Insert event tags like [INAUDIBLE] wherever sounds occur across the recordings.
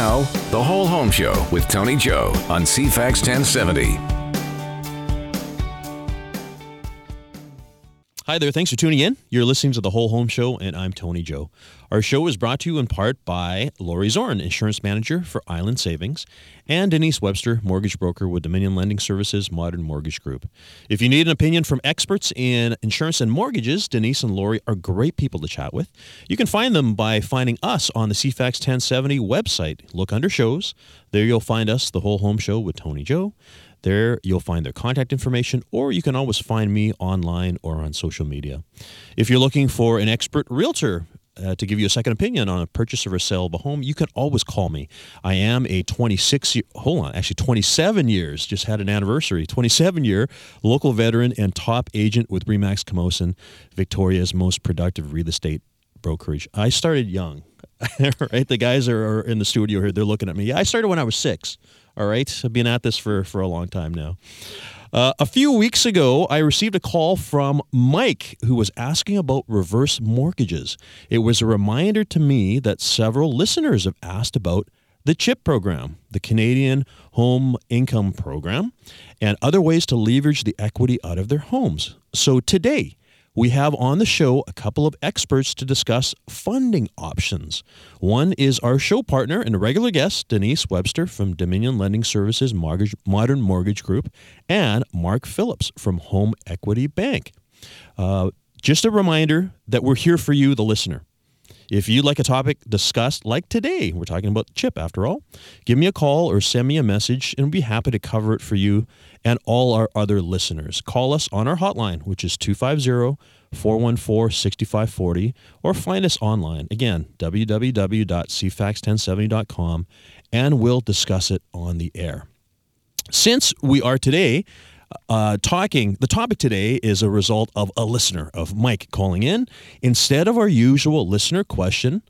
Now, The Whole Home Show with Tony Joe on CFAX 1070. Hi there. Thanks for tuning in. You're listening to The Whole Home Show, and I'm Tony Joe. Our show is brought to you in part by Lori Zorn, insurance manager for Island Savings, and Denise Webster, mortgage broker with Dominion Lending Services Modern Mortgage Group. If you need an opinion from experts in insurance and mortgages, Denise and Lori are great people to chat with. You can find them by finding us on the CFAX 1070 website. Look under shows. There you'll find us, The Whole Home Show with Tony Joe. There, you'll find their contact information, or you can always find me online or on social media. If you're looking for an expert realtor, uh, to give you a second opinion on a purchase or a sale of a home, you can always call me. I am a 26 year, hold on, actually 27 years, just had an anniversary, 27 year local veteran and top agent with Remax Camosun, Victoria's most productive real estate brokerage. I started young, [LAUGHS] right? The guys are, are in the studio here, they're looking at me. Yeah, I started when I was six. All right, I've been at this for, for a long time now. Uh, a few weeks ago, I received a call from Mike who was asking about reverse mortgages. It was a reminder to me that several listeners have asked about the CHIP program, the Canadian Home Income Program, and other ways to leverage the equity out of their homes. So today, we have on the show a couple of experts to discuss funding options. One is our show partner and regular guest, Denise Webster from Dominion Lending Services Mortgage, Modern Mortgage Group, and Mark Phillips from Home Equity Bank. Uh, just a reminder that we're here for you, the listener. If you'd like a topic discussed, like today, we're talking about CHIP after all, give me a call or send me a message and we'll be happy to cover it for you and all our other listeners. Call us on our hotline, which is 250 414 6540, or find us online. Again, www.cfax1070.com, and we'll discuss it on the air. Since we are today uh, talking, the topic today is a result of a listener, of Mike calling in. Instead of our usual listener question,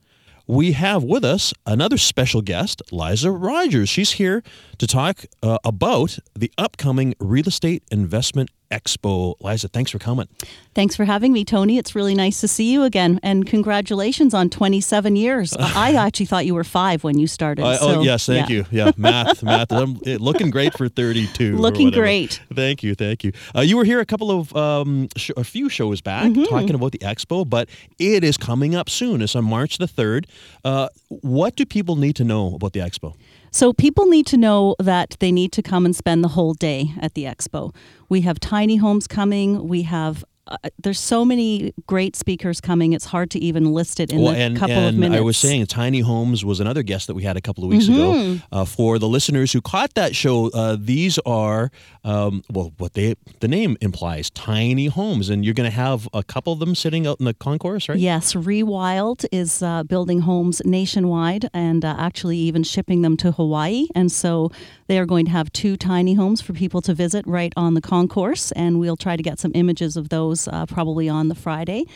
we have with us another special guest, Liza Rogers. She's here to talk uh, about the upcoming Real Estate Investment Expo. Liza, thanks for coming. Thanks for having me, Tony. It's really nice to see you again, and congratulations on 27 years. [LAUGHS] I actually thought you were five when you started. Uh, so, oh yes, thank yeah. you. Yeah, math, [LAUGHS] math. I'm looking great for 32. Looking great. Thank you, thank you. Uh, you were here a couple of um, sh- a few shows back mm-hmm. talking about the expo, but it is coming up soon. It's on March the 3rd. Uh, what do people need to know about the expo? So people need to know that they need to come and spend the whole day at the expo. We have tiny homes coming. We have uh, there's so many great speakers coming. It's hard to even list it in well, a and, couple and of minutes. I was saying Tiny Homes was another guest that we had a couple of weeks mm-hmm. ago. Uh, for the listeners who caught that show, uh, these are um, well, what they the name implies, tiny homes, and you're going to have a couple of them sitting out in the concourse, right? Yes, Rewild is uh, building homes nationwide and uh, actually even shipping them to Hawaii, and so they are going to have two tiny homes for people to visit right on the concourse, and we'll try to get some images of those uh, probably on the Friday.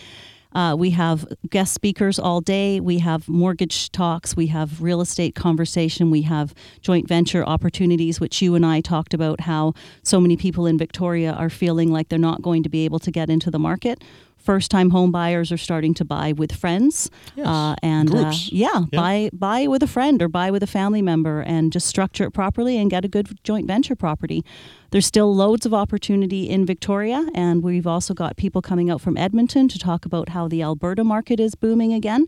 Uh, we have guest speakers all day. We have mortgage talks. We have real estate conversation. We have joint venture opportunities, which you and I talked about how so many people in Victoria are feeling like they're not going to be able to get into the market first time home buyers are starting to buy with friends yes. uh, and uh, yeah, yeah, buy buy with a friend or buy with a family member and just structure it properly and get a good joint venture property. There's still loads of opportunity in Victoria and we've also got people coming out from Edmonton to talk about how the Alberta market is booming again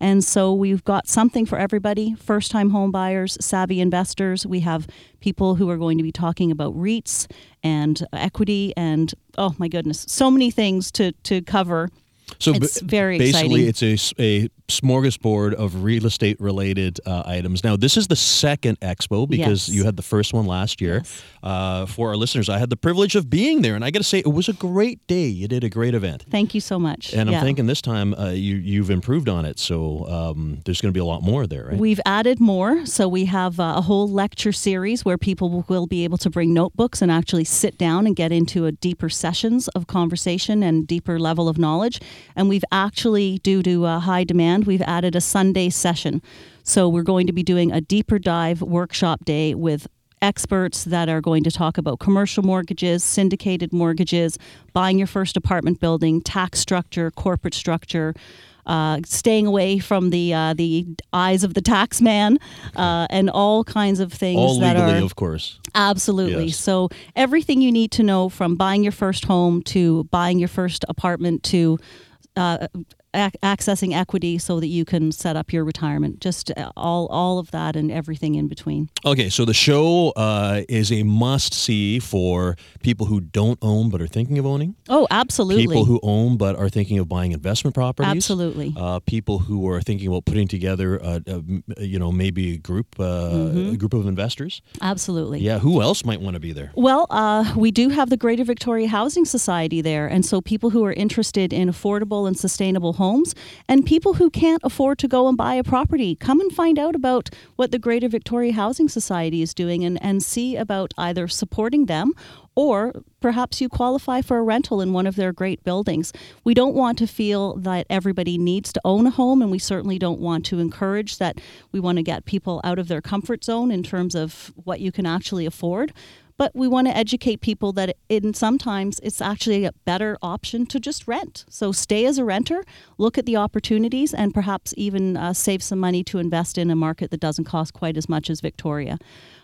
and so we've got something for everybody first time home buyers, savvy investors. We have people who are going to be talking about REITs and equity and, oh my goodness, so many things to, to cover. So it's b- very basically, exciting. it's a, a smorgasbord of real estate related uh, items. Now, this is the second expo because yes. you had the first one last year. Yes. Uh, for our listeners, I had the privilege of being there, and I got to say, it was a great day. You did a great event. Thank you so much. And yeah. I'm thinking this time uh, you you've improved on it, so um, there's going to be a lot more there, right? We've added more, so we have uh, a whole lecture series where people will be able to bring notebooks and actually sit down and get into a deeper sessions of conversation and deeper level of knowledge. And we've actually, due to uh, high demand, we've added a Sunday session. So we're going to be doing a deeper dive workshop day with experts that are going to talk about commercial mortgages, syndicated mortgages, buying your first apartment building, tax structure, corporate structure. uh, staying away from the uh, the eyes of the tax man, uh, and all kinds of things All that legally, are of course. Absolutely. Yes. So everything you need to know from buying your first home to buying your first apartment to uh, ac- accessing equity so that you can set up your retirement. Just uh, all all of that and everything in between. Okay, so the show uh, is a must see for people who don't own but are thinking of owning. Oh, absolutely. People who own but are thinking of buying investment properties. Absolutely. Uh, people who are thinking about putting together, a, a, you know, maybe a group, uh, Mm-hmm. a group of investors. absolutely. Yeah, who else might want to be there? Well, uh, we do have the Greater Victoria Housing Society there. And so people who are interested in affordable and sustainable homes and people who can't afford to go and buy a property, come and find out about what the Greater Victoria Housing Society is doing and, and see about either supporting them or perhaps you qualify for a rental in one of their great buildings. We don't want to feel that everybody needs to own a home, and we certainly don't want to encourage that. We want to get people out of their comfort zone in terms of what you can actually afford. But we want to educate people that in sometimes it's actually a better option to just rent. So stay as a renter, look at the opportunities, and perhaps even uh, save some money to invest in a market that doesn't cost quite as much as Victoria.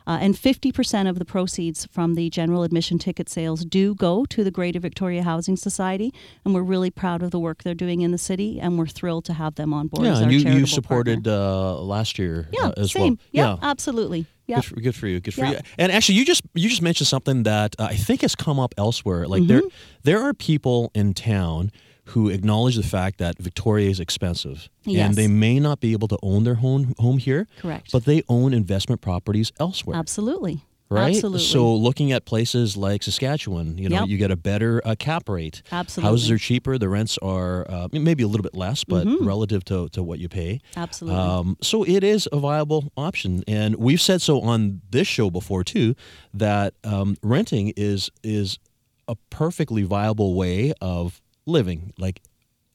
Uh, and 50% of the proceeds from the general admission ticket sales do go to the Greater Victoria Housing Society. And we're really proud of the work they're doing in the city, and we're thrilled to have them on board as Yeah, our you, you supported uh, last year Yeah, uh, as same. well. Yeah, absolutely. Yeah. Good for, good for you. Good for Yeah. you. And actually, you just you just mentioned something that uh, I think has come up elsewhere. Like Mm-hmm. there there are people in town who acknowledge the fact that Victoria is expensive, Yes. and they may not be able to own their home home here. Correct. But they own investment properties elsewhere. Absolutely. Right. Absolutely. So looking at places like Saskatchewan, you know, Yep. you get a better uh, cap rate. Absolutely. Houses are cheaper. The rents are uh, maybe a little bit less, but Mm-hmm. relative to, to what you pay. Absolutely. Um, so it is a viable option, and we've said so on this show before too that um, renting is is a perfectly viable way of living. Like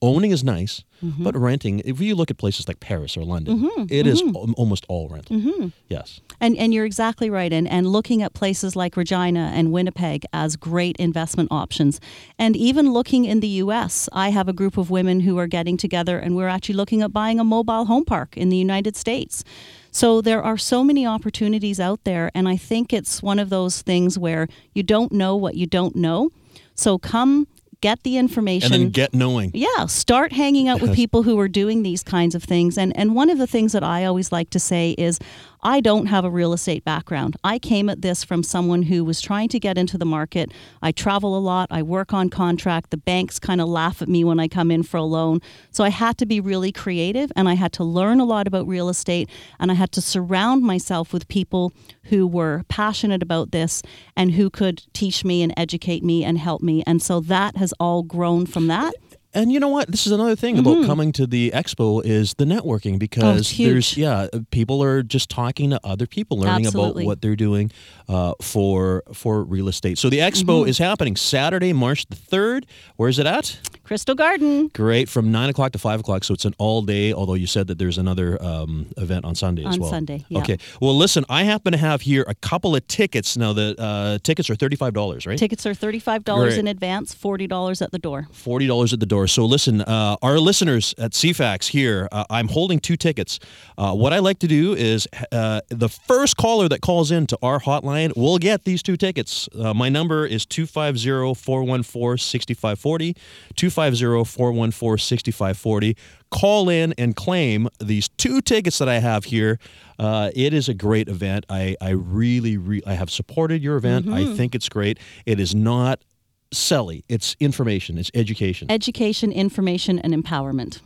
owning is nice, Mm-hmm. but renting. If you look at places like Paris or London, it is al- almost all rent. Mm-hmm. Yes. And and you're exactly right. And and looking at places like Regina and Winnipeg as great investment options. And even looking in the US, I have a group of women who are getting together and we're actually looking at buying a mobile home park in the United States. So there are so many opportunities out there and I think it's one of those things where you don't know what you don't know. So come get the information And then get knowing. yeah, start hanging out with people who are doing these kinds of things. And and one of the things that I always like to say is I don't have a real estate background. I came at this from someone who was trying to get into the market. I travel a lot, I work on contract. The banks kind of laugh at me when I come in for a loan. So I had to be really creative and I had to learn a lot about real estate and I had to surround myself with people who were passionate about this and who could teach me and educate me and help me. And so that has all grown from that. And you know what? This is another thing about coming to the expo is the networking because Mm-hmm. Oh, there's yeah, people are just talking to other people, learning Absolutely. about what they're doing uh, for for real estate. So the expo Mm-hmm. is happening Saturday, March the third. Where is it at? Crystal Garden. Great, from nine o'clock to five o'clock. So it's an all day. Although you said that there's another um, event on Sunday as On well. Sunday, yeah. Okay. Well, listen, I happen to have here a couple of tickets. Now the uh, tickets are thirty five dollars, right? Tickets are $35 Great. in advance, $40 at the door. Forty dollars at the door. So listen, uh, our listeners at CFAX here, uh, I'm holding two tickets. Uh, what I like to do is uh, the first caller that calls in to our hotline will get these two tickets. Uh, my number is 250-414-6540, 250-414-6540. Call in and claim these two tickets that I have here. Uh, it is a great event. I, I really, re- I have supported your event. I think it's great. It is not selly. It's information. It's education. Education, information, and empowerment.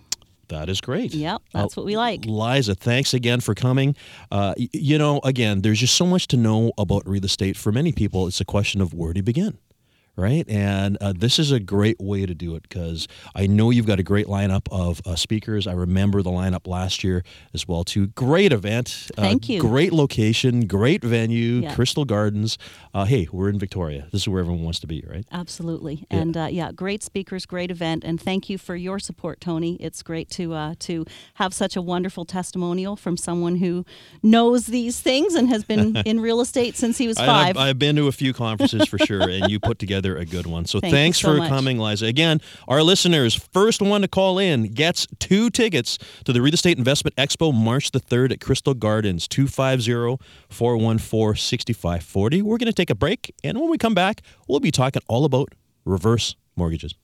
that is great. Yep, that's what we like. Liza, thanks again for coming. Uh, y- you know, again, there's just so much to know about real estate. For many people, it's a question of where to begin. Right, and uh, this is a great way to do it because I know you've got a great lineup of uh, speakers. I remember the lineup last year as well too. Great event, uh, Thank you. Great location, great venue, Yeah. Crystal Gardens. Uh, hey, we're in Victoria. This is where everyone wants to be, right? Absolutely, and uh, yeah, great speakers, great event, and thank you for your support, Tony. It's great to uh, to have such a wonderful testimonial from someone who knows these things and has been [LAUGHS] in real estate since he was I- five. I've, I've been to a few conferences for sure, and you put together [LAUGHS] another a good one. So Thank thanks so for much. coming, Liza. Again, our listeners, first one to call in gets two tickets to the Real Estate Investment Expo March the 3rd at Crystal Gardens, 250-414-6540. We're going to take a break, and when we come back, we'll be talking all about reverse mortgages.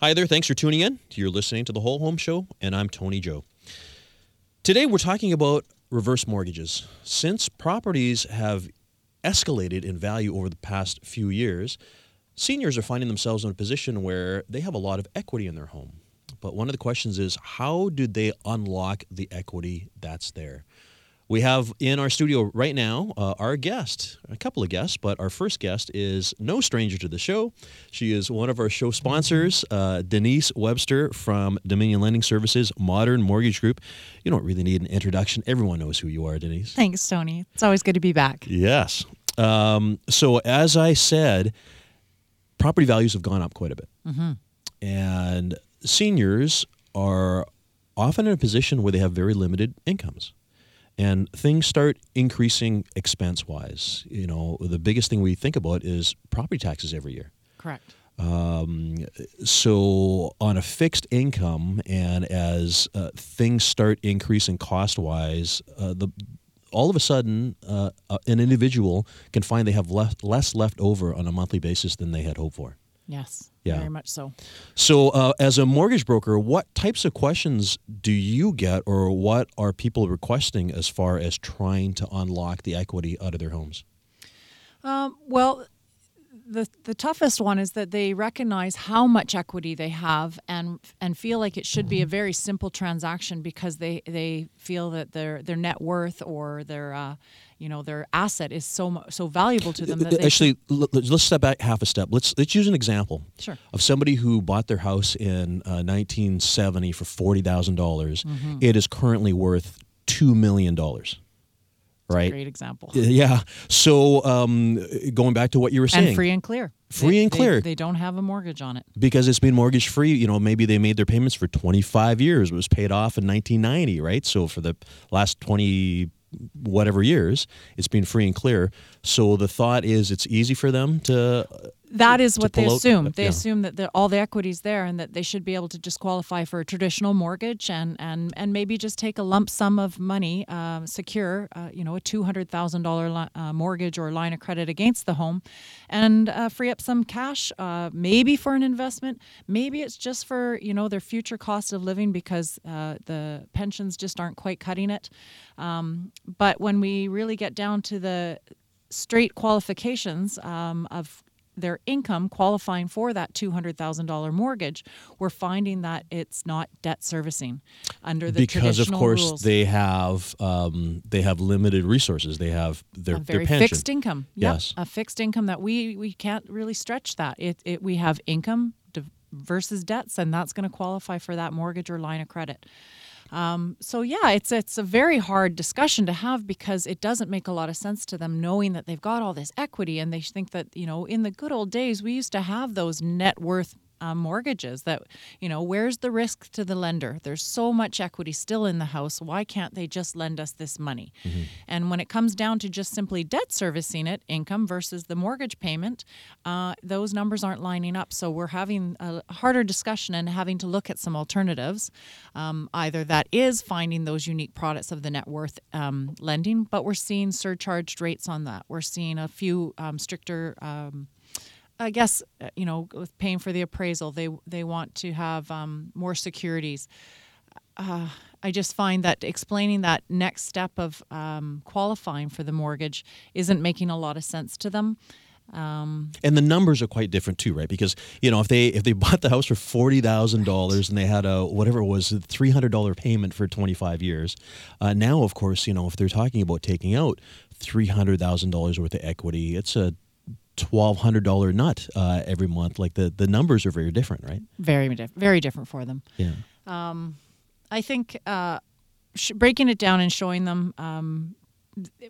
Hi there, thanks for tuning in. You're listening to the Whole Home Show, and I'm Tony Joe. Today we're talking about reverse mortgages. Since properties have escalated in value over the past few years, seniors are finding themselves in a position where they have a lot of equity in their home. But one of the questions is how do they unlock the equity that's there? We have in our studio right now uh, our guest, a couple of guests, but our first guest is no stranger to the show. She is one of our show sponsors, uh, Denise Webster from Dominion Lending Services Modern Mortgage Group. You don't really need an introduction. Everyone knows who you are, Denise. Thanks, Tony. It's always good to be back. Yes. Um, so, as I said, property values have gone up quite a bit. And seniors are often in a position where they have very limited incomes. And things start increasing expense wise. You know, the biggest thing we think about is property taxes every year. Correct. Um, so on a fixed income, and as uh, things start increasing cost wise, uh, the all of a sudden, uh, uh, an individual can find they have left, less left over on a monthly basis than they had hoped for. Yes. Yeah. Very much so. So, uh, as a mortgage broker, what types of questions do you get, or what are people requesting as far as trying to unlock the equity out of their homes? Um, well, the the toughest one is that they recognize how much equity they have and and feel like it should be a very simple transaction because they they feel that their their net worth or their uh, you know their asset is so so valuable to them that they Actually, l- let's step back half a step. Let's let's use an example Sure. of somebody who bought their house in uh, 1970 for $40,000 It is currently worth two million dollars. Right. great example. Yeah. So um, going back to what you were saying, And free and clear. Free They- and they- clear. They, don't have a mortgage on it. because it's been mortgage free, you know, maybe they made their payments for 25 years. It was paid off in 1990, right? So for the last 20 whatever years, it's been free and clear. So the thought is it's easy for them to That is what they assume. They yeah. assume that the, all the equity's there and that they should be able to just qualify for a traditional mortgage and and and maybe just take a lump sum of money, uh, secure, uh, you know, a two hundred thousand dollar uh, mortgage or line of credit against the home, and uh, free up some cash, uh, maybe for an investment. Maybe it's just for you know their future cost of living because uh, the pensions just aren't quite cutting it. Um, but when we really get down to the straight qualifications um, of their income qualifying for that $200,000 mortgage, we're finding that it's not debt servicing under the because of course rules. they have um, they have limited resources. They have their a very their pension. fixed income. Yep, Yes. a fixed income that we we can't really stretch that. It, it we have income versus debts, and that's going to qualify for that mortgage or line of credit. Um, so yeah, it's it's a very hard discussion to have because it doesn't make a lot of sense to them knowing that they've got all this equity and they think that you know in the good old days we used to have those net worth um, mortgages that you know where's the risk to the lender? There's so much equity still in the house. Why can't they just lend us this money? And when it comes down to just simply debt servicing it income versus the mortgage payment uh, those numbers aren't lining up. So we're having a harder discussion and having to look at some alternatives. Um, either that is finding those unique products of the net worth um, lending but we're seeing surcharged rates on that. We're seeing a few um, stricter um, I guess uh, you know with paying for the appraisal, they they want to have um, more securities. Uh, I just find that explaining that next step of um, qualifying for the mortgage isn't making a lot of sense to them. Um, and the numbers are quite different too, right? Because you know if they if they [LAUGHS] bought the house for forty thousand dollars and they had a whatever it was three hundred dollar payment for twenty five years, uh, now of course you know if they're talking about taking out three hundred thousand dollars worth of equity, it's a twelve hundred dollar nut uh, every month. Like the the numbers are very different, right? very diff- very different for them. Yeah. Um, I think uh, sh- breaking it down and showing them um,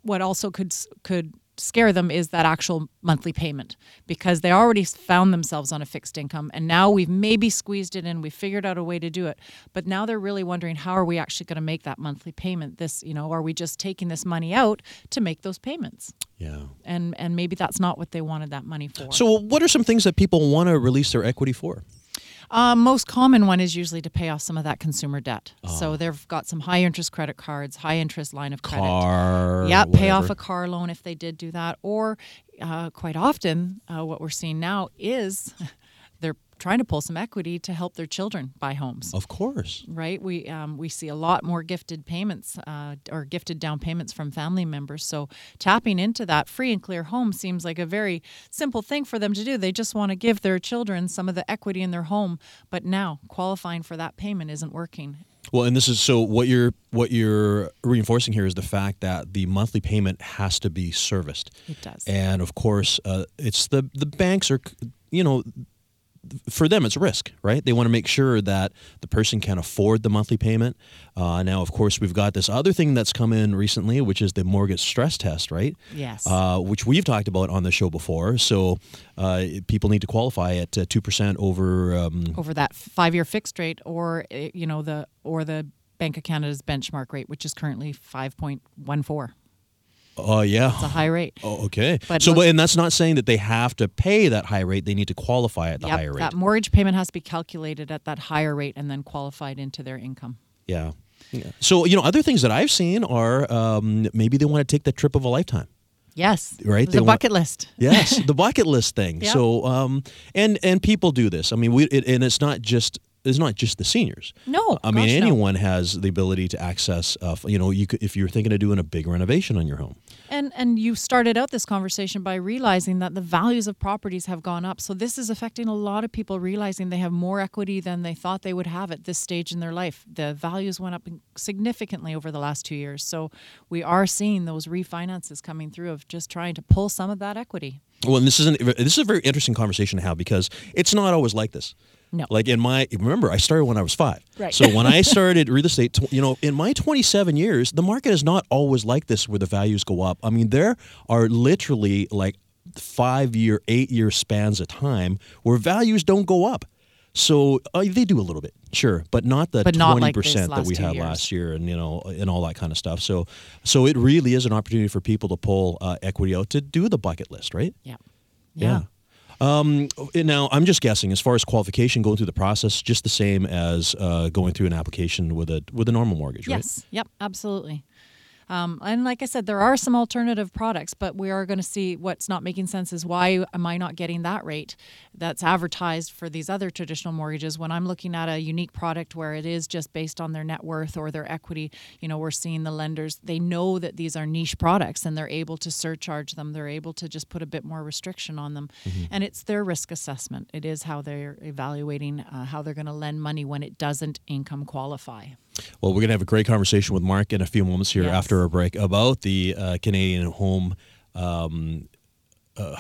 what also could could scare them is that actual monthly payment because they already found themselves on a fixed income and now we've maybe squeezed it in we've figured out a way to do it but now they're really wondering how are we actually going to make that monthly payment this you know are we just taking this money out to make those payments Yeah. and and maybe that's not what they wanted that money for So, what are some things that people want to release their equity for? Uh, most common one is usually to pay off some of that consumer debt. Ah. So they've got some high interest credit cards, high interest line of credit. Car. Yeah, pay off a car loan if they did do that. Or uh, quite often, uh, what we're seeing now is trying to pull some equity to help their children buy homes. Of course. Right, we um, we see a lot more gifted payments uh, or gifted down payments from family members. So tapping into that free and clear home seems like a very simple thing for them to do. They just want to give their children some of the equity in their home, but now qualifying for that payment isn't working. Well, and this is so what you're what you're reinforcing here is the fact that the monthly payment has to be serviced. It does. And of course, uh, it's the the banks are, you know, for them it's a risk, right? They want to make sure that the person can afford the monthly payment. Uh, now, of course, we've got this other thing that's come in recently, which is the mortgage stress test, right? Yes. Uh, which we've talked about on the show before. So uh, people need to qualify at two percent over. Um, Over that five-year fixed rate, or uh, you know the or the Bank of Canada's benchmark rate, which is currently five point one four. Oh yeah. It's a high rate. Oh, okay. But so, most- but, and that's not saying that they have to pay that high rate. They need to qualify at the Yep, higher rate. that mortgage payment has to be calculated at that higher rate and then qualified into their income. yeah. yeah. So, you know, other things that I've seen are um, maybe they want to take the trip of a lifetime. Yes, Right, The they a want- bucket list. [LAUGHS] Yes, the bucket list thing. Yep. So, um, and and people do this. I mean, we it, and it's not just it's not just the seniors. No, I mean gosh, no. anyone has the ability to access. Uh, you know, you could if you're thinking of doing a big renovation on your home. And and you started out this conversation by realizing that the values of properties have gone up. So this is affecting a lot of people realizing they have more equity than they thought they would have at this stage in their life. The values went up significantly over the last 2 years. So we are seeing those refinances coming through of just trying to pull some of that equity. Well, and this is an, this is a very interesting conversation to have because it's not always like this. No. Like in my remember, I started when I was five. Right. So when I [LAUGHS] started real estate, you know, in my 27 years, the market is not always like this where the values go up. I mean, there are literally like five year, eight year spans of time where values don't go up. So uh, they do a little bit, sure, but not the twenty like percent that we had years. last year, and you know, and all that kind of stuff. So, so it really is an opportunity for people to pull uh, equity out to do the bucket list, right? Yeah. Yeah. Um, now, I'm just guessing. As far as qualification, going through the process, just the same as uh, going through an application with a with a normal mortgage, right? Yes. Yep. Absolutely. Um, and like I said, there are some alternative products, but we are going to see what's not making sense is why am I not getting that rate that's advertised for these other traditional mortgages when I'm looking at a unique product where it is just based on their net worth or their equity. You know, we're seeing the lenders, they know that these are niche products and they're able to surcharge them. They're able to just put a bit more restriction on them. And it's their risk assessment. It is how they're evaluating uh, how they're going to lend money when it doesn't income qualify. Well, we're going to have a great conversation with Mark in a few moments here Yes. after our break about the uh, Canadian home um, uh,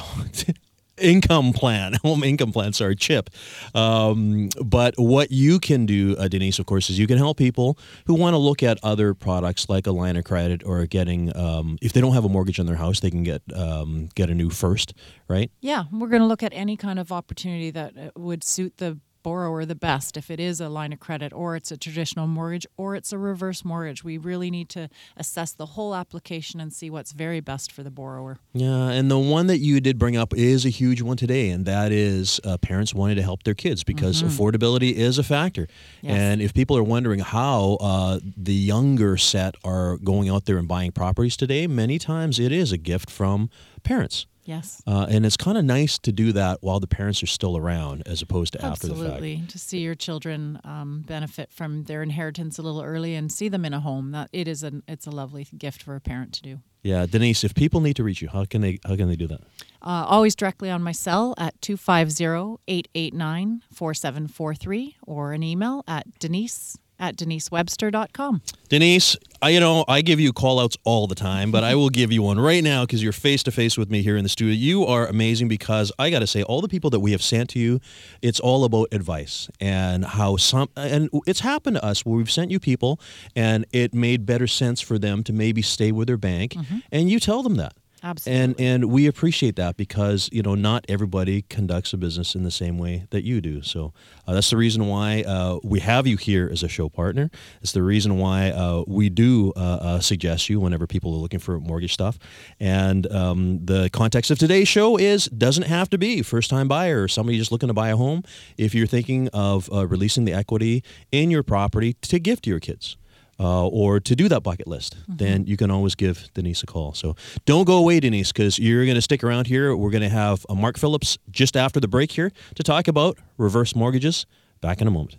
[LAUGHS] income plan, [LAUGHS] home income plan, sorry, CHIP. Um, but what you can do, uh, Denise, of course, is you can help people who want to look at other products like a line of credit or getting, um, if they don't have a mortgage on their house, they can get um, get a new first, right? Yeah, we're going to look at any kind of opportunity that uh, would suit the borrower the best. If it is a line of credit, or it's a traditional mortgage, or it's a reverse mortgage, we really need to assess the whole application and see what's very best for the borrower. Yeah, and the one that you did bring up is a huge one today, and that is uh, parents wanting to help their kids because affordability is a factor. Yes. And if people are wondering how uh, the younger set are going out there and buying properties today, many times it is a gift from parents. Yes. Uh, and it's kind of nice to do that while the parents are still around as opposed to after the fact. Absolutely, to see your children um, benefit from their inheritance a little early and see them in a home that it is an it's a lovely gift for a parent to do. Yeah, Denise, if people need to reach you, how can they how can they do that? Uh, always directly on my cell at 250-889-4743 or an email at denise at denisewebster.com. Denise, I, you know, I give you call outs all the time, but I [LAUGHS] will give you one right now because you're face to face with me here in the studio. You are amazing because I got to say, all the people that we have sent to you, it's all about advice and how some, and it's happened to us where we've sent you people and it made better sense for them to maybe stay with their bank. Mm-hmm. And you tell them that. Absolutely. And and we appreciate that because you know not everybody conducts a business in the same way that you do. So uh, that's the reason why uh, we have you here as a show partner. It's the reason why uh, we do uh, uh, suggest you whenever people are looking for mortgage stuff. And um, the context of today's show is doesn't have to be first time buyer or somebody just looking to buy a home. If you're thinking of uh, releasing the equity in your property to give to your kids uh, or to do that bucket list, then you can always give Denise a call. So don't go away, Denise, because you're going to stick around here. We're going to have uh, Mark Phillips just after the break here to talk about reverse mortgages. Back in a moment.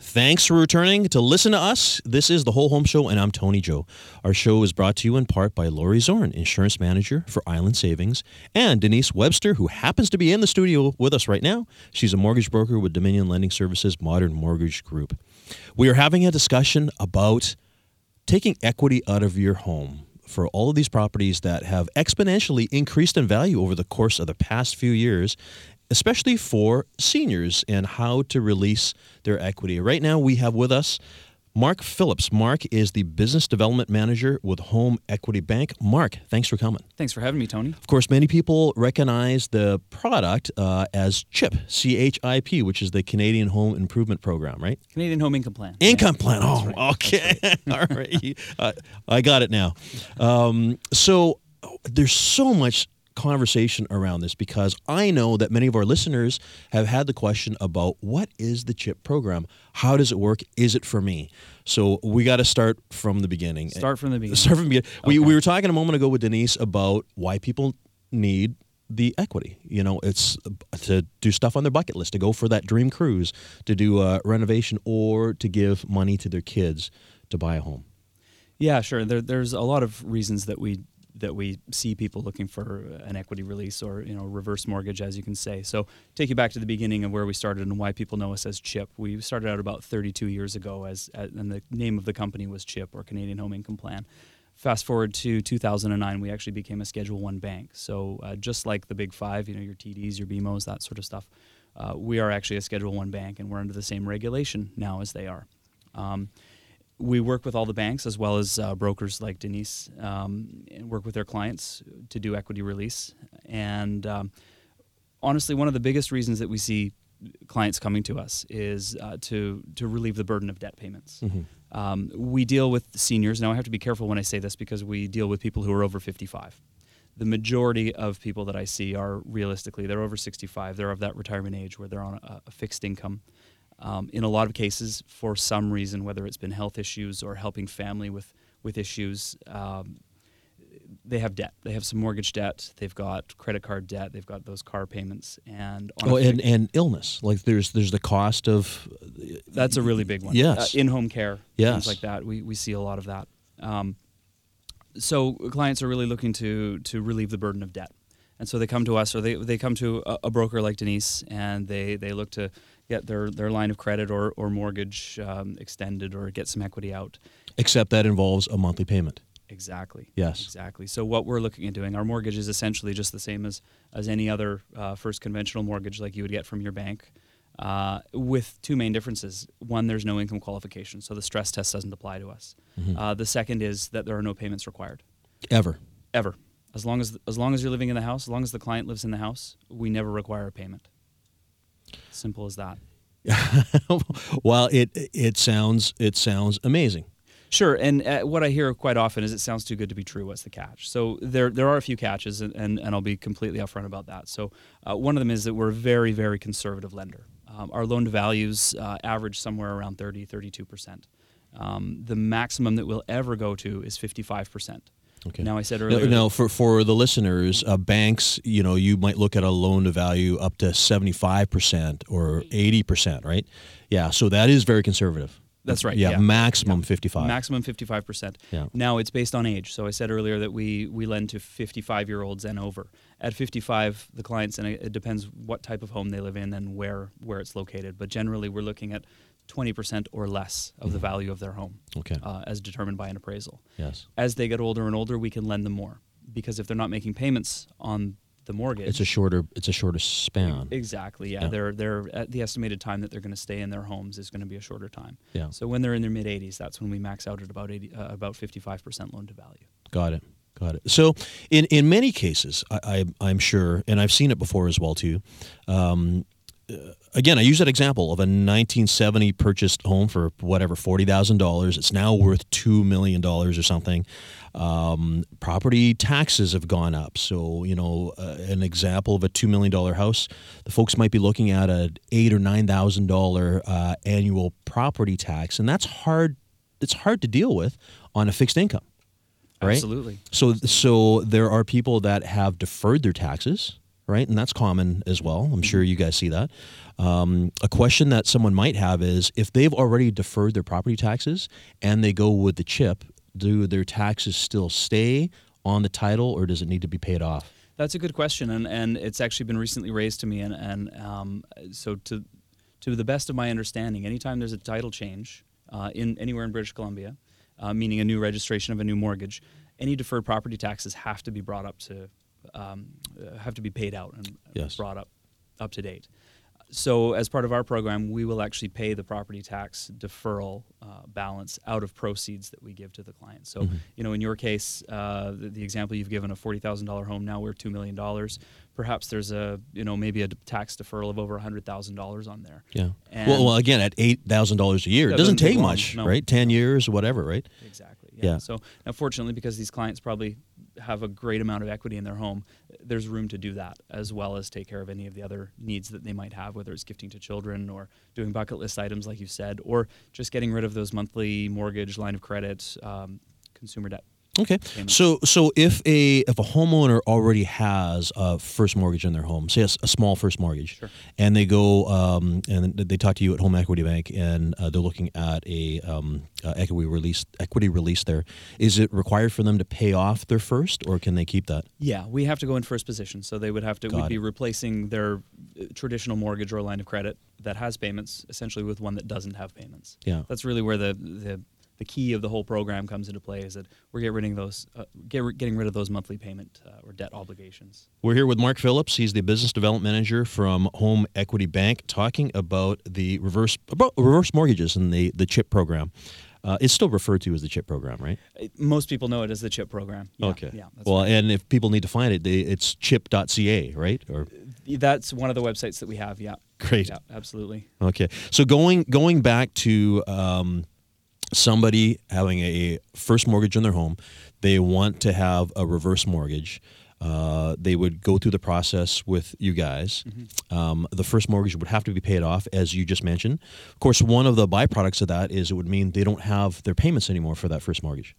Thanks for returning to listen to us. This is the Whole Home Show, and I'm Tony Joe. Our show is brought to you in part by Lori Zorn, insurance manager for Island Savings, and Denise Webster, who happens to be in the studio with us right now. She's a mortgage broker with Dominion Lending Services Modern Mortgage Group. We are having a discussion about taking equity out of your home for all of these properties that have exponentially increased in value over the course of the past few years, especially for seniors and how to release their equity. Right now, we have with us Mark Phillips. Mark is the business development manager with Home Equity Bank. Mark, thanks for coming. Thanks for having me, Tony. Of course, many people recognize the product uh, as CHIP, C H I P, which is the Canadian Home Improvement Program, right? Canadian Home Income Plan. Income Yeah, plan. Oh, right. okay. [LAUGHS] All right. Uh, I got it now. Um, so there's so much conversation around this because I know that many of our listeners have had the question about what is the CHIP program? How does it work? Is it for me? So we got to start from the beginning. Start from the beginning. Start from the beginning. We, we were talking a moment ago with Denise about why people need the equity. You know, it's to do stuff on their bucket list, to go for that dream cruise, to do a renovation, or to give money to their kids to buy a home. Yeah, sure. There, there's a lot of reasons that we that we see people looking for an equity release or you know reverse mortgage, as you can say. So take you back to the beginning of where we started and why people know us as CHIP. We started out about 32 years ago as, as and the name of the company was CHIP or Canadian Home Income Plan. Fast forward to 2009, we actually became a Schedule One bank. So uh, just like the Big Five, you know your TDs, your BMOs, that sort of stuff, uh, we are actually a Schedule One bank, and we're under the same regulation now as they are. Um, we work with all the banks as well as uh, brokers like Denise um, and work with their clients to do equity release. And um, honestly, one of the biggest reasons that we see clients coming to us is uh, to to relieve the burden of debt payments. Um, we deal with seniors. Now, I have to be careful when I say this because we deal with people who are over 55. The majority of people that I see are realistically they're over 65. They're of that retirement age where they're on a, a fixed income. Um, in a lot of cases, for some reason, whether it's been health issues or helping family with with issues, um, they have debt. They have some mortgage debt. They've got credit card debt. They've got those car payments, and on Oh, and, and illness. Like there's there's the cost of that's a really big one. Yes. uh, in-home care, Yes. things like that. We we see a lot of that. Um, so clients are really looking to to relieve the burden of debt, and so they come to us, or they they come to a, a broker like Denise, and they they look to get their their line of credit or or mortgage um, extended or get some equity out. except that involves a monthly payment. Exactly. Yes. Exactly. So what we're looking at doing, our mortgage is essentially just the same as as any other uh, first conventional mortgage like you would get from your bank, uh, with two main differences. One, there's no income qualification, so the stress test doesn't apply to us. Uh, the second is that there are no payments required Ever. ever. As long as as long as you're living in the house, as long as the client lives in the house, we never require a payment. Simple as that. [LAUGHS] While it it sounds it sounds amazing. Sure, and uh, what I hear quite often is it sounds too good to be true. What's the catch? So there, there are a few catches, and, and, and I'll be completely upfront about that. So uh, one of them is that we're a very, very conservative lender. Um, our loan to values uh, average somewhere around 30, 32 percent. Um, the maximum that we'll ever go to is 55 percent. Okay. Now I said earlier. that- no, for for the listeners, uh, banks, you know, you might look at a loan to value up to seventy five percent or eighty percent, right? Yeah, so that is very conservative. That's right, Yeah, yeah. maximum fifty five. Maximum 55%. Yeah. Now it's based on age. So I said earlier that we, we lend to 55 year olds and over. At 55, the clients, and it it depends what type of home they live in and where, where it's located, but generally we're looking at 20% or less of the value of their home Okay. uh, as determined by an appraisal. yes, As they get older and older, we can lend them more because if they're not making payments on the mortgage, it's a shorter it's a shorter span. Exactly. Yeah. Yeah. They're they're at the estimated time that they're going to stay in their homes is going to be a shorter time. Yeah. So when they're in their mid 80s, that's when we max out at about 80 uh, about 55% loan to value. Got it. Got it. So, in, in many cases, I, I, am sure, and I've seen it before as well too. Um, uh, again, I use that example of a 1970 purchased home for whatever forty thousand dollars. It's now worth two million dollars or something. Um, property taxes have gone up. So, you know, uh, an example of a two million dollar house, the folks might be looking at a eight or nine thousand uh, dollar annual property tax, and that's hard. It's hard to deal with on a fixed income right? Absolutely. So so there are people that have deferred their taxes, right? And that's common as well. I'm sure you guys see that. Um, a question that someone might have is if they've already deferred their property taxes and they go with the chip, do their taxes still stay on the title or does it need to be paid off? That's a good question, and, and it's actually been recently raised to me. And, and um, so, to to the best of my understanding, anytime there's a title change uh, in anywhere in British Columbia, uh, meaning a new registration of a new mortgage, any deferred property taxes have to be brought up to um, uh, have to be paid out and yes. brought up up to date. So, as part of our program, we will actually pay the property tax deferral uh, balance out of proceeds that we give to the client. So, mm-hmm. you know, in your case, uh, the, the, example you've given, a forty thousand dollar home now we're two million dollars. Perhaps there's a, you know, maybe a tax deferral of over hundred thousand dollars on there. Yeah. Well, well, again, at eight thousand dollars a year, it doesn't, doesn't take much, no. right? Ten years, whatever, right? Exactly. Yeah. yeah. So, unfortunately, because these clients probably have a great amount of equity in their home, there's room to do that as well as take care of any of the other needs that they might have, whether it's gifting to children or doing bucket list items, like you said, or just getting rid of those monthly mortgage, line of credit, um, consumer debt Okay. So so if a if a homeowner already has a first mortgage in their home, say a, a small first mortgage, sure. and they go um, and they talk to you at Home Equity Bank, and uh, they're looking at a um, uh, equity release equity release there, is it required for them to pay off their first, or can they keep that? Yeah, we have to go in first position, so they would have to. Got we'd it. be replacing their uh, traditional mortgage or line of credit that has payments, essentially with one that doesn't have payments. Yeah. That's really where the the the key of the whole program comes into play is that we're getting rid of those, uh, get, getting rid of those monthly payment uh, or debt obligations. We're here with Mark Phillips. He's the business development manager from Home Equity Bank, talking about the reverse about reverse mortgages and the the CHIP program. Uh, it's still referred to as the CHIP program, right? Uh, most people know it as the CHIP program. Yeah, okay. Yeah. well, right. and if people need to find it, they, it's chip.ca, right? Or that's one of the websites that we have. Yeah. Great. Yeah, absolutely. Okay. So going going back to. Um, somebody having a first mortgage on their home, they want to have a reverse mortgage. Uh, they would go through the process with you guys. Mm-hmm. Um, the first mortgage would have to be paid off, as you just mentioned. Of course, one of the byproducts of that is it would mean they don't have their payments anymore for that first mortgage.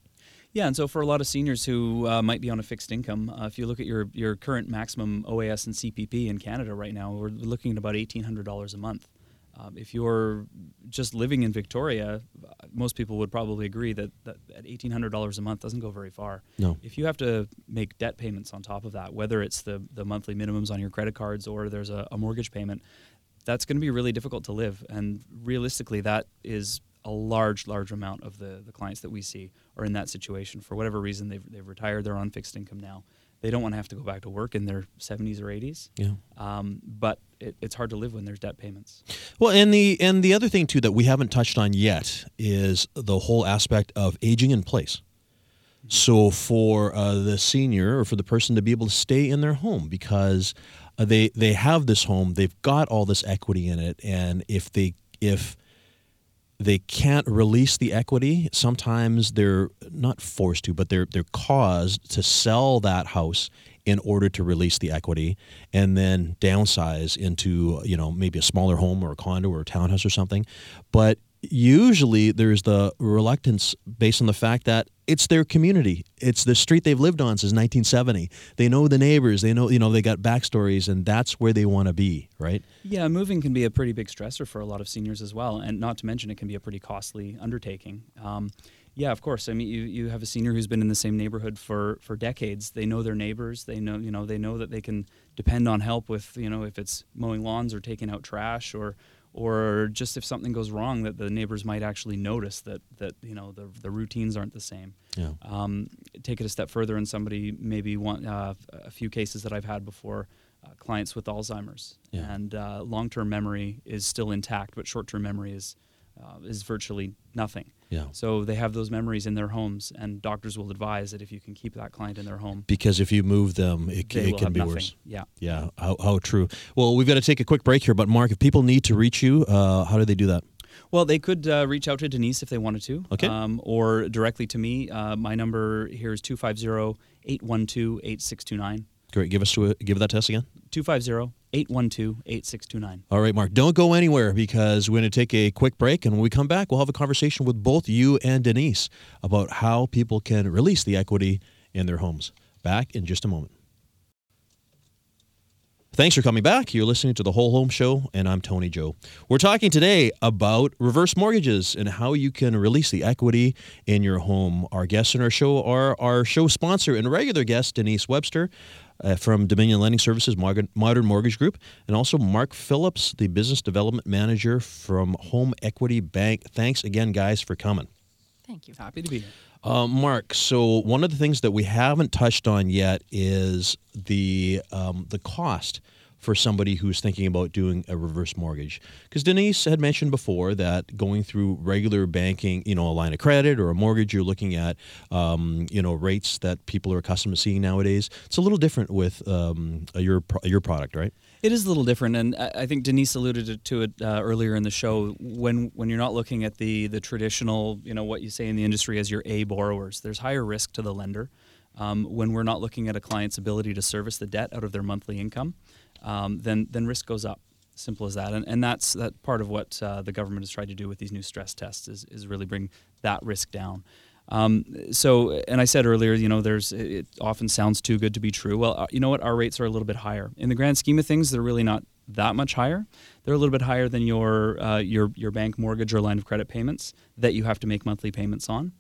Yeah, and so for a lot of seniors who uh, might be on a fixed income, uh, if you look at your, your current maximum OAS and CPP in Canada right now, we're looking at about $1,800 a month. Um, if you're just living in Victoria, most people would probably agree that, that at $1,800 a month doesn't go very far. No. If you have to make debt payments on top of that, whether it's the, the monthly minimums on your credit cards or there's a, a mortgage payment, that's going to be really difficult to live. And realistically, that is a large, large amount of the, the clients that we see are in that situation. For whatever reason, they've, they've retired, they're on fixed income now they don't want to have to go back to work in their 70s or 80s. Yeah. Um, but it, it's hard to live when there's debt payments. Well, and the and the other thing too that we haven't touched on yet is the whole aspect of aging in place. Mm-hmm. So for uh, the senior or for the person to be able to stay in their home because uh, they they have this home, they've got all this equity in it, and if they if they can't release the equity. Sometimes they're not forced to, but they're they're caused to sell that house in order to release the equity and then downsize into you know maybe a smaller home or a condo or a townhouse or something. But usually there's the reluctance based on the fact that it's their community. It's the street they've lived on since 1970. They know the neighbors. They know, you know, they got backstories, and that's where they want to be, right? Yeah, moving can be a pretty big stressor for a lot of seniors as well, and not to mention it can be a pretty costly undertaking. Um, yeah, of course. I mean, you, you have a senior who's been in the same neighborhood for, for decades. They know their neighbors. They know, you know, they know that they can depend on help with, you know, if it's mowing lawns or taking out trash or or just if something goes wrong that the neighbors might actually notice that that you know the, the routines aren't the same yeah. um, take it a step further and somebody maybe want uh, a few cases that i've had before uh, clients with alzheimer's yeah. and uh, long-term memory is still intact but short-term memory is uh, is virtually nothing. Yeah. So they have those memories in their homes, and doctors will advise that if you can keep that client in their home, Because if you move them, it, it can be nothing. worse. Yeah. Yeah, how, how true. Well, we've got to take a quick break here, but Mark, if people need to reach you, uh, how do they do that? Well, they could uh, reach out to Denise if they wanted to. Okay. Um, or directly to me. Uh, my number here is 250 812 8629. Great. Give us to give that to us again. 250 812 8629. All right, Mark. Don't go anywhere because we're going to take a quick break, and when we come back, we'll have a conversation with both you and Denise about how people can release the equity in their homes. Back in just a moment. Thanks for coming back. You're listening to the Whole Home Show, and I'm Tony Joe. We're talking today about reverse mortgages and how you can release the equity in your home. Our guests in our show are our show sponsor and regular guest, Denise Webster uh, from Dominion Lending Services Modern Modern Mortgage Group, and also Mark Phillips, the Business Development Manager from Home Equity Bank. Thanks again, guys, for coming. Thank you. Happy to be here. Uh, Mark, so one of the things that we haven't touched on yet is the um, the cost for somebody who's thinking about doing a reverse mortgage. Because Denise had mentioned before that going through regular banking, you know, a line of credit or a mortgage, you're looking at, um, you know, rates that people are accustomed to seeing nowadays. It's a little different with um, your your product, right? It is a little different, and I think Denise alluded to it uh, earlier in the show. When when you're not looking at the the traditional, you know, what you say in the industry as your A borrowers, there's higher risk to the lender. Um, when we're not looking at a client's ability to service the debt out of their monthly income, um, then then risk goes up. Simple as that, and and that's that part of what uh, the government has tried to do with these new stress tests is is really bring that risk down. Um, so, and I said earlier, you know, there's it often sounds too good to be true. Well, uh, you know what? Our rates are a little bit higher in the grand scheme of things. They're really not that much higher. They're a little bit higher than your uh, your your bank mortgage or line of credit payments that you have to make monthly payments on.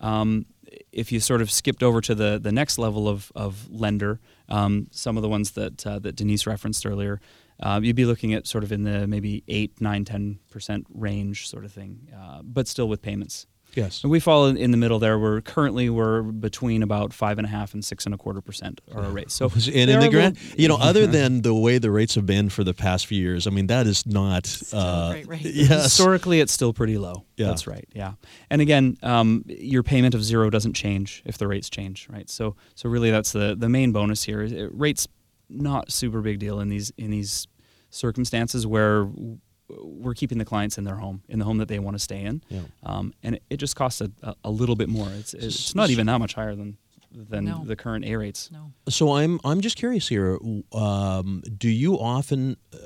Um, if you sort of skipped over to the the next level of of lender, um, some of the ones that uh, that Denise referenced earlier. Uh, you'd be looking at sort of in the maybe 8, 9, 10% range sort of thing, uh, but still with payments. Yes. And we fall in, in the middle there. We're currently we're between about five and a half and six and a quarter percent are our rates. So and in the grand, little- you know, other [LAUGHS] than the way the rates have been for the past few years, I mean, that is not. uh. [LAUGHS] Yes. historically it's still pretty low. Yeah. That's right. Yeah. And again, um, your payment of zero doesn't change if the rates change, right? So so really that's the the main bonus here. Is it, rates not super big deal in these in these circumstances where w- we're keeping the clients in their home, in the home that they want to stay in, Yeah. um, and it, it just costs a, a, a little bit more. It's it's not even that much higher than than No. the current A rates. No. So I'm I'm just curious here. Um, do you often, uh,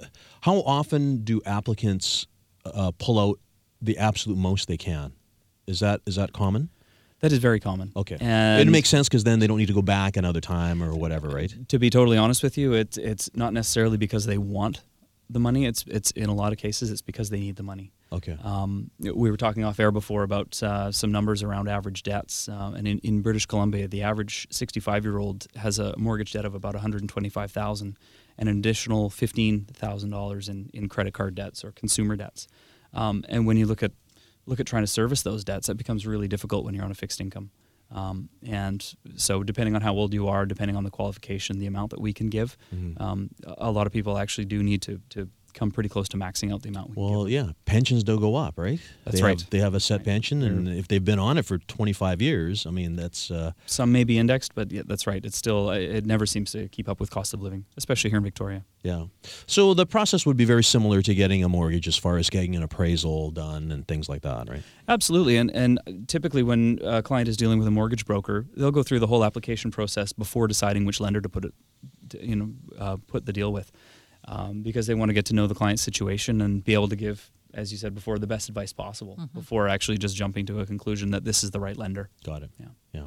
how often do applicants uh, pull out the absolute most they can? Is that is that common? That is very common. Okay, and it makes sense because then they don't need to go back another time or whatever, right? to be totally honest with you, it's it's not necessarily because they want the money. It's it's in a lot of cases it's because they need the money. Okay. Um, we were talking off air before about uh, some numbers around average debts, um, and in, in British Columbia, the average 65 year old has a mortgage debt of about 125,000, and an additional 15,000 dollars in in credit card debts or consumer debts. Um, and when you look at look at trying to service those debts, that becomes really difficult when you're on a fixed income. Um, and so, depending on how old you are, depending on the qualification, the amount that we can give, Mm-hmm. um, a lot of people actually do need to, to come pretty close to maxing out the amount we. Well, yeah, pensions don't go up, right? That's they right. Have, they have a set Right. pension, and if they've been on it for 25 years, I mean, that's uh, Some may be indexed, but yeah, that's right. It's still it never seems to keep up with cost of living, especially here in Victoria. yeah. So the process would be very similar to getting a mortgage, as far as getting an appraisal done and things like that, right? Absolutely, and and typically when a client is dealing with a mortgage broker, they'll go through the whole application process before deciding which lender to put it, to, you know, uh, put the deal with, um, because they want to get to know the client's situation and be able to give, as you said before, the best advice possible before actually just jumping to a conclusion that this is the right lender. Got it. Yeah. Yeah.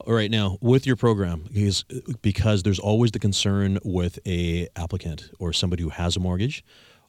All right. Now, with your program, because because there's always the concern with a applicant or somebody who has a mortgage,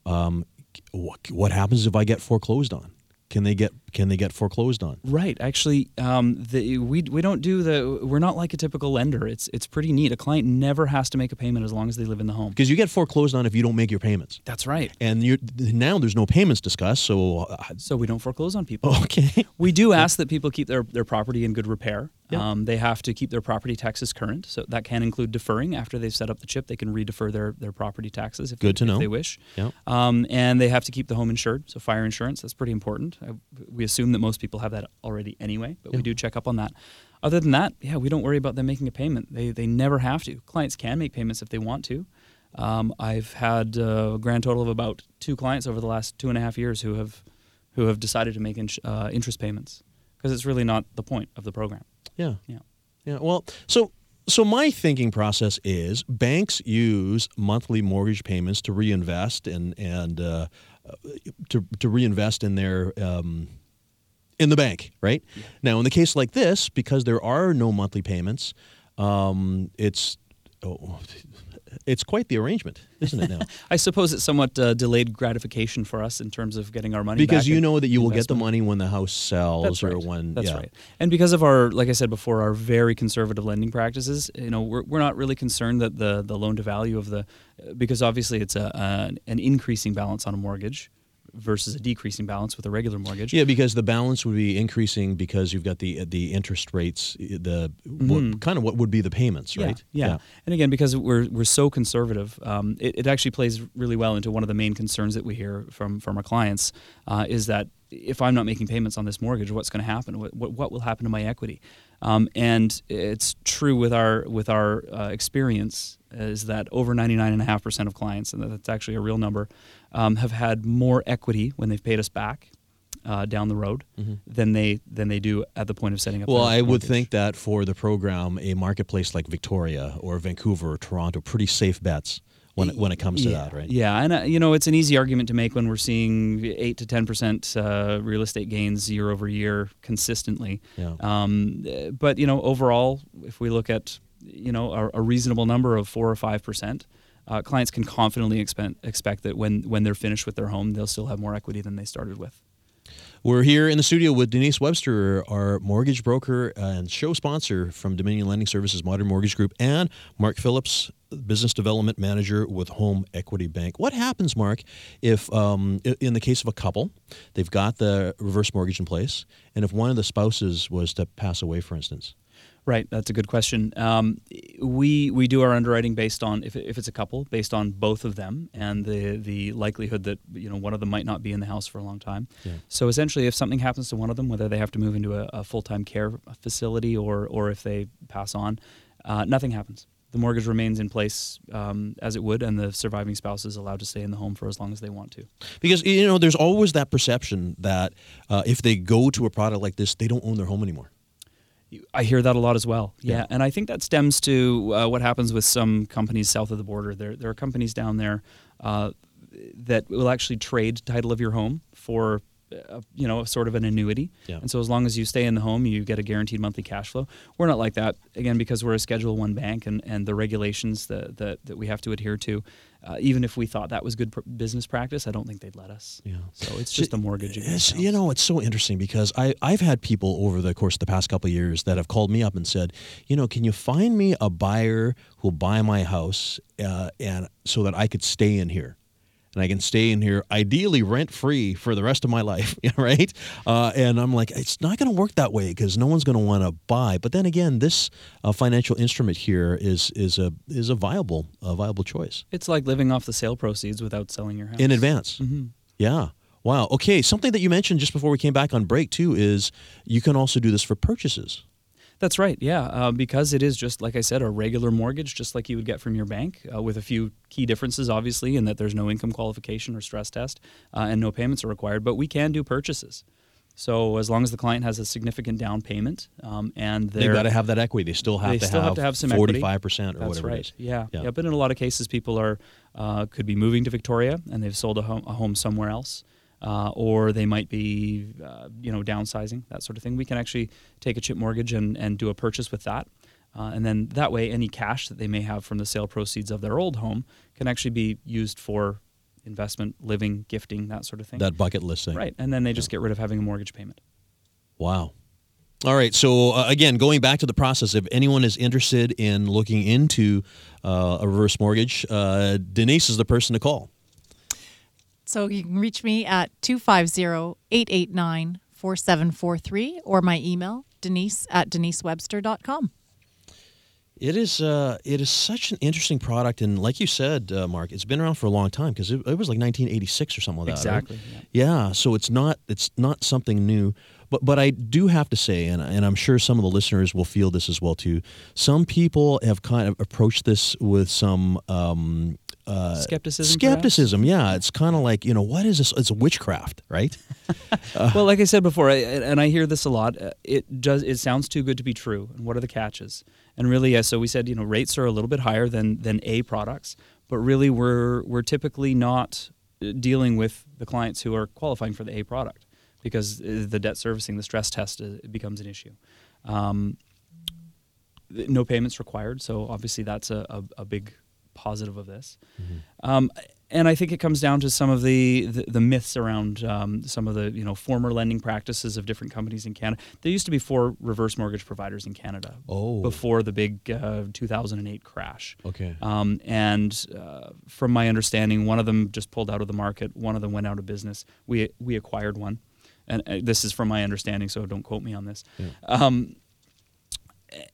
um, what, what happens if I get foreclosed on? Can they get can they get foreclosed on? Right. Actually, um, the, we we don't do the. We're not like a typical lender. It's it's pretty neat. A client never has to make a payment as long as they live in the home. Because you get foreclosed on if you don't make your payments. That's right. And you now there's no payments discussed, so uh, So we don't foreclose on people. okay. [LAUGHS] We do ask that people keep their, their property in good repair. Yeah. Um, they have to keep their property taxes current. So that can include deferring. After they've set up the CHIP, they can re-defer their, their property taxes if, Good to if know. they wish. Yeah. Um, and they have to keep the home insured. So fire insurance, that's pretty important. I, we assume that most people have that already anyway, but Yeah. we do check up on that. Other than that, yeah, we don't worry about them making a payment. They, they never have to. Clients can make payments if they want to. Um, I've had a grand total of about two clients over the last two and a half years who have who have decided to make ins- uh, interest payments because it's really not the point of the program. Yeah. Yeah. Yeah. Well, so so my thinking process is banks use monthly mortgage payments to reinvest and and uh, uh, to to reinvest in their um, in the bank, right? Now, in the case like this, because there are no monthly payments, um, it's oh, it's quite the arrangement, isn't it? Now, [LAUGHS] I suppose it's somewhat uh, delayed gratification for us in terms of getting our money back. because you know that you will get the money when the house sells That's or right. when That's yeah. right. And because of our, like I said before, our very conservative lending practices, you know, we're, we're not really concerned that the the loan to value of the, because obviously it's a an, an increasing balance on a mortgage versus a decreasing balance with a regular mortgage. Yeah, because the balance would be increasing because you've got the the interest rates, the what, kind of what would be the payments, Mm-hmm. Yeah, right? Yeah. And again, because we're we're so conservative, um, it, it actually plays really well into one of the main concerns that we hear from from our clients uh, is that if I'm not making payments on this mortgage, what's going to happen? What, what what will happen to my equity? Um, and it's true with our with our uh, experience is that over 99.5% of clients, and that's actually a real number, um, have had more equity when they've paid us back. Uh, down the road, than they than they do at the point of setting up. Mm-hmm. Well, I would think that for the program, a marketplace like Victoria or Vancouver or Toronto, pretty safe bets when it, when it comes to yeah, that, right? Yeah, and uh, you know it's an easy argument to make when we're seeing eight to ten percent uh, real estate gains year over year consistently. Yeah. Um, but you know overall, if we look at you know a, a reasonable number of four or five percent. Uh, clients can confidently expect, expect that when, when they're finished with their home, they'll still have more equity than they started with. We're here in the studio with Denise Webster, our mortgage broker and show sponsor from Dominion Lending Services Modern Mortgage Group, and Mark Phillips, business development manager with Home Equity Bank. What happens, Mark, if um, in the case of a couple, they've got the reverse mortgage in place, and if one of the spouses was to pass away, for instance? Right, that's a good question. Um, we we do our underwriting based on if, if it's a couple, based on both of them and the the likelihood that you know one of them might not be in the house for a long time. Yeah. So essentially, if something happens to one of them, whether they have to move into a, a full time care facility or or if they pass on, uh, nothing happens. The mortgage remains in place um, as it would, and the surviving spouse is allowed to stay in the home for as long as they want to. Because you know, there's always that perception that uh, if they go to a product like this, they don't own their home anymore. I hear that a lot as well. Yeah, Yeah. and I think that stems to uh, what happens with some companies south of the border. There, there are companies down there uh, that will actually trade title of your home for, uh, you know, sort of an annuity. Yeah. And so as long as you stay in the home, you get a guaranteed monthly cash flow. We're not like that again because we're a Schedule One bank, and, and the regulations that, that that we have to adhere to. Uh, even if we thought that was good pr- business practice, I don't think they'd let us. Yeah. So it's just a mortgage. It's, you know, it's so interesting because I, I've had people over the course of the past couple of years that have called me up and said, you know, can you find me a buyer who'll buy my house uh, and so that I could stay in here? And I can stay in here, ideally rent free for the rest of my life, [LAUGHS] right? Uh, and I'm like, it's not going to work that way because no one's going to want to buy. But then again, this uh, financial instrument here is is a is a viable a viable choice It's like living off the sale proceeds without selling your house in advance. Mhm. Yeah. Wow. Okay. Something that you mentioned just before we came back on break too is you can also do this for purchases. That's right. Yeah, uh, because it is just like I said, a regular mortgage, just like you would get from your bank, uh, with a few key differences, obviously, in that there's no income qualification or stress test, uh, and no payments are required. But we can do purchases. So as long as the client has a significant down payment, um, and They've got to have that equity. They still have, They to, still have have to have some equity. forty-five percent or That's whatever right. it is. Yeah. Yeah. yeah, But in a lot of cases, people are uh, could be moving to Victoria and they've sold a home, a home somewhere else, uh, or they might be, uh, you know, downsizing that sort of thing. We can actually take a CHIP mortgage and, and do a purchase with that, uh, and then that way, any cash that they may have from the sale proceeds of their old home can actually be used for. investment, living, gifting, that sort of thing. That bucket list thing. right, and then they just get rid of having a mortgage payment. Wow. All right. So uh, again, going back to the process, if anyone is interested in looking into uh, a reverse mortgage, uh, Denise is the person to call. So you can reach me at 250-889-4743 or my email, denise at denisewebster.com. It is uh, it is such an interesting product, and like you said, uh, Mark, it's been around for a long time because it, it was like 1986 or something like that. right? Exactly, Yeah. So it's not it's not something new, but but I do have to say, and and I'm sure some of the listeners will feel this as well too. Some people have kind of approached this with some. Um, uh, Skepticism, Skepticism, yeah. It's kind of like you know what is this? It's witchcraft, right? [LAUGHS] well, like I said before, I, and I hear this a lot. uh, It does. It sounds too good to be true. And what are the catches? And really, yeah. So we said, you know, rates are a little bit higher than than A products, but really, we're we're typically not uh, dealing with the clients who are qualifying for the A product because uh, the debt servicing, the stress test, uh, becomes an issue. Um, no payments required, so obviously that's a, a, a big positive of this. Um, and I think it comes down to some of the the, the myths around um, some of the you know former lending practices of different companies in Canada. There used to be four reverse mortgage providers in Canada Oh. before the big uh, 2008 crash. Okay. Um, and uh, from my understanding, one of them just pulled out of the market. One of them went out of business. We we acquired one, and uh, this is from my understanding, so don't quote me on this. Um,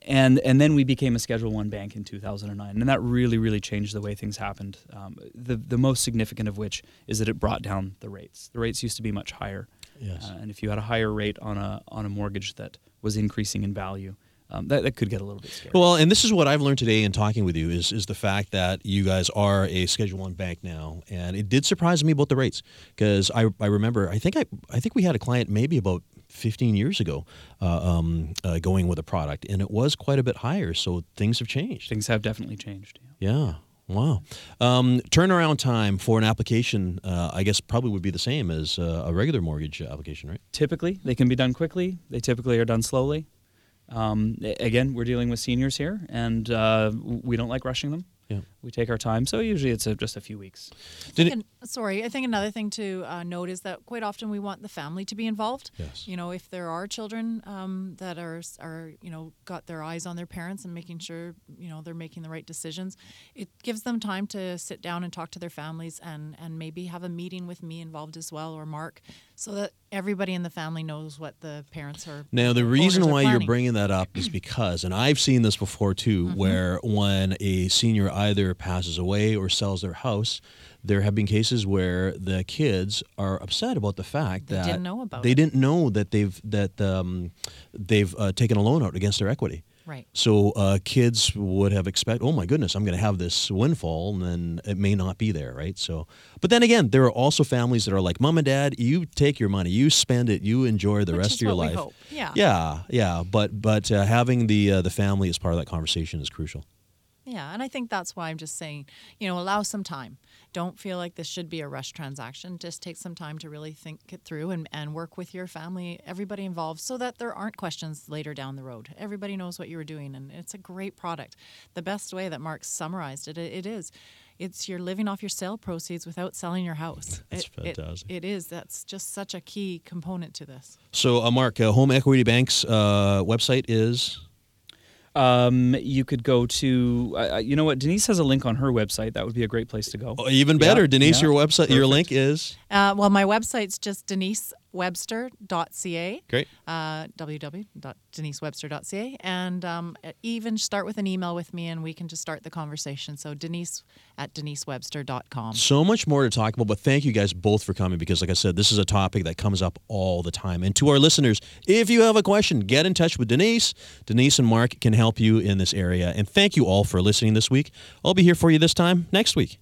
and and then we became a Schedule One bank in 2009, and that really really changed the way things happened. Um, the the most significant of which is that it brought down the rates. The rates used to be much higher, Yes. uh, and if you had a higher rate on a on a mortgage that was increasing in value, um, that that could get a little bit scary. Well, and this is what I've learned today in talking with you is is the fact that you guys are a Schedule One bank now, and it did surprise me about the rates because I, I remember I think I I think we had a client maybe about 15 years ago uh, um, uh, going with a product, and it was quite a bit higher. So things have changed. Things have definitely changed. yeah. Yeah. Wow. Um, turnaround time for an application, uh, I guess, probably would be the same as uh, a regular mortgage application, right? typically they can be done quickly they typically are done slowly um, again we're dealing with seniors here and uh, we don't like rushing them Yeah. We take our time so usually it's a, just a few weeks Did And, sorry, I think another thing to uh, note is that quite often we want the family to be involved. Yes. You know, if there are children um, that are are you know got their eyes on their parents and making sure you know they're making the right decisions, it gives them time to sit down and talk to their families and and maybe have a meeting with me involved as well or Mark, so that everybody in the family knows what the parents are. Now, the reason why you're bringing that up is because, and I've seen this before too, Mm-hmm. where when a senior either passes away or sells their house, there have been cases where the kids are upset about the fact They that didn't know about they it. didn't know that they've that um, they've uh, taken a loan out against their equity. Right. So uh, kids would have expect, oh my goodness, I'm going to have this windfall, and then it may not be there, right? So, but then again, there are also families that are like, mom and dad, you take your money, you spend it, you enjoy the Which rest of your life. Yeah. yeah, yeah. But but uh, having the uh, the family as part of that conversation is crucial. Yeah, and I think that's why I'm just saying, you know, allow some time. Don't feel like this should be a rush transaction. Just take some time to really think it through and, and work with your family, everybody involved, so that there aren't questions later down the road. Everybody knows what you were doing, and it's a great product. The best way that Mark summarized it, it, it is. It's you're living off your sale proceeds without selling your house. That's It- it- fantastic. it is. That's just such a key component to this. So, uh, Mark, uh, Home Equity Bank's uh, website is um, you could go to uh, you know what denise has a link on her website that would be a great place to go oh, even better. Yeah, Denise, yeah. your website, your link is Uh, well, my website's just denisewebster.ca. great. uh, www.denisewebster.ca and um, even start with an email with me and we can just start the conversation. So Denise at denisewebster.com. So much more to talk about, but thank you guys both for coming because, like I said, this is a topic that comes up all the time. And to our listeners, if you have a question, get in touch with Denise. Denise and Mark can help you in this area. And thank you all for listening this week. I'll be here for you this time next week.